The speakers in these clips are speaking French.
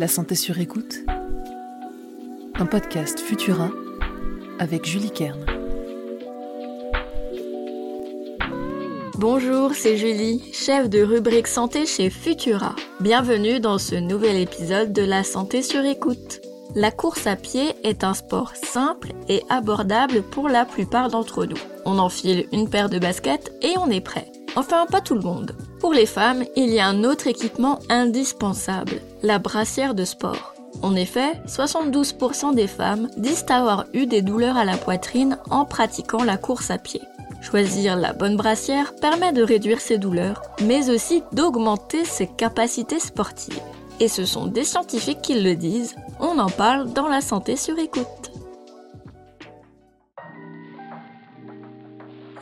La santé sur écoute. Un podcast Futura avec Julie Kern. Bonjour, c'est Julie, chef de rubrique santé chez Futura. Bienvenue dans ce nouvel épisode de La santé sur écoute. La course à pied est un sport simple et abordable pour la plupart d'entre nous. On enfile une paire de baskets et on est prêt. Enfin, pas tout le monde. Pour les femmes, il y a un autre équipement indispensable, la brassière de sport. En effet, 72% des femmes disent avoir eu des douleurs à la poitrine en pratiquant la course à pied. Choisir la bonne brassière permet de réduire ces douleurs, mais aussi d'augmenter ses capacités sportives. Et ce sont des scientifiques qui le disent, on en parle dans la santé sur écoute.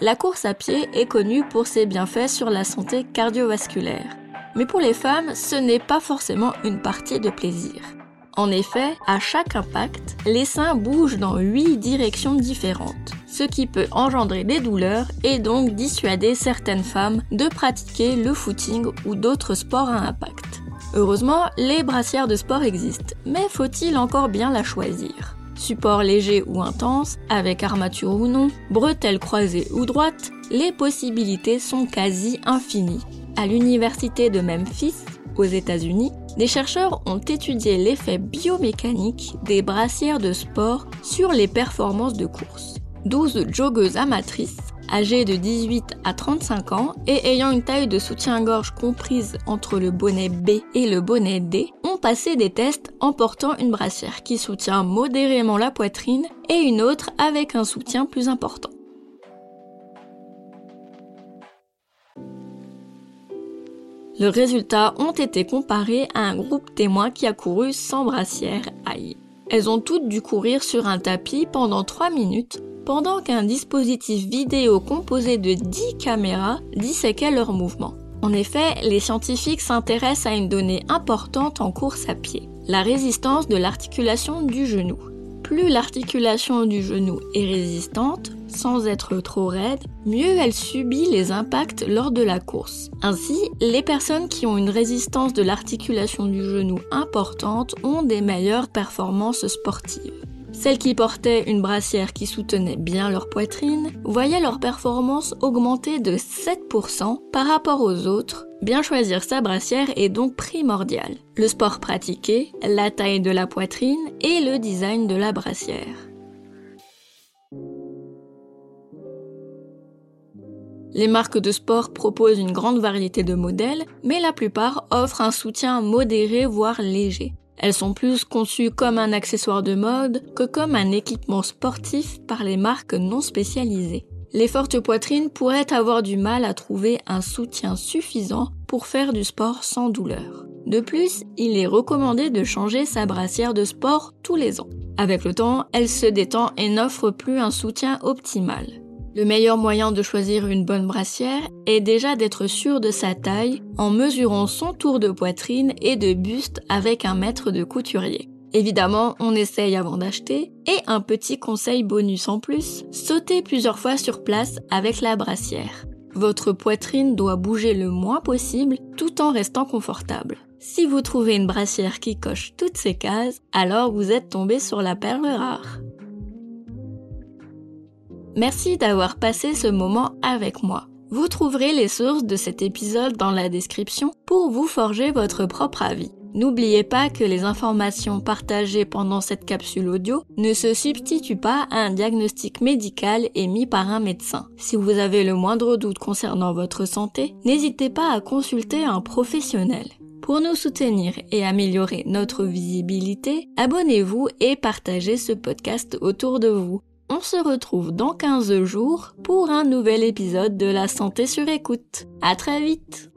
La course à pied est connue pour ses bienfaits sur la santé cardiovasculaire. Mais pour les femmes, ce n'est pas forcément une partie de plaisir. En effet, à chaque impact, les seins bougent dans 8 directions différentes, ce qui peut engendrer des douleurs et donc dissuader certaines femmes de pratiquer le footing ou d'autres sports à impact. Heureusement, les brassières de sport existent, mais faut-il encore bien la choisir? Support léger ou intense, avec armature ou non, bretelles croisées ou droites, les possibilités sont quasi infinies. À l'université de Memphis, aux États-Unis, des chercheurs ont étudié l'effet biomécanique des brassières de sport sur les performances de course. 12 joggeuses amatrices âgées de 18 à 35 ans et ayant une taille de soutien-gorge comprise entre le bonnet B et le bonnet D, ont passé des tests en portant une brassière qui soutient modérément la poitrine et une autre avec un soutien plus important. Les résultats ont été comparés à un groupe témoin qui a couru sans brassière aïe. Elles ont toutes dû courir sur un tapis pendant 3 minutes pendant qu'un dispositif vidéo composé de 10 caméras disséquait leurs mouvements. En effet, les scientifiques s'intéressent à une donnée importante en course à pied, la résistance de l'articulation du genou. Plus l'articulation du genou est résistante, sans être trop raide, mieux elle subit les impacts lors de la course. Ainsi, les personnes qui ont une résistance de l'articulation du genou importante ont des meilleures performances sportives. Celles qui portaient une brassière qui soutenait bien leur poitrine voyaient leur performance augmenter de 7% par rapport aux autres. Bien choisir sa brassière est donc primordial. Le sport pratiqué, la taille de la poitrine et le design de la brassière. Les marques de sport proposent une grande variété de modèles, mais la plupart offrent un soutien modéré voire léger. Elles sont plus conçues comme un accessoire de mode que comme un équipement sportif par les marques non spécialisées. Les fortes poitrines pourraient avoir du mal à trouver un soutien suffisant pour faire du sport sans douleur. De plus, il est recommandé de changer sa brassière de sport tous les ans. Avec le temps, elle se détend et n'offre plus un soutien optimal. Le meilleur moyen de choisir une bonne brassière est déjà d'être sûr de sa taille en mesurant son tour de poitrine et de buste avec un mètre de couturier. Évidemment, on essaye avant d'acheter et un petit conseil bonus en plus, sautez plusieurs fois sur place avec la brassière. Votre poitrine doit bouger le moins possible tout en restant confortable. Si vous trouvez une brassière qui coche toutes ces cases, alors vous êtes tombé sur la perle rare. Merci d'avoir passé ce moment avec moi. Vous trouverez les sources de cet épisode dans la description pour vous forger votre propre avis. N'oubliez pas que les informations partagées pendant cette capsule audio ne se substituent pas à un diagnostic médical émis par un médecin. Si vous avez le moindre doute concernant votre santé, n'hésitez pas à consulter un professionnel. Pour nous soutenir et améliorer notre visibilité, abonnez-vous et partagez ce podcast autour de vous. On se retrouve dans 15 jours pour un nouvel épisode de la santé sur écoute. À très vite!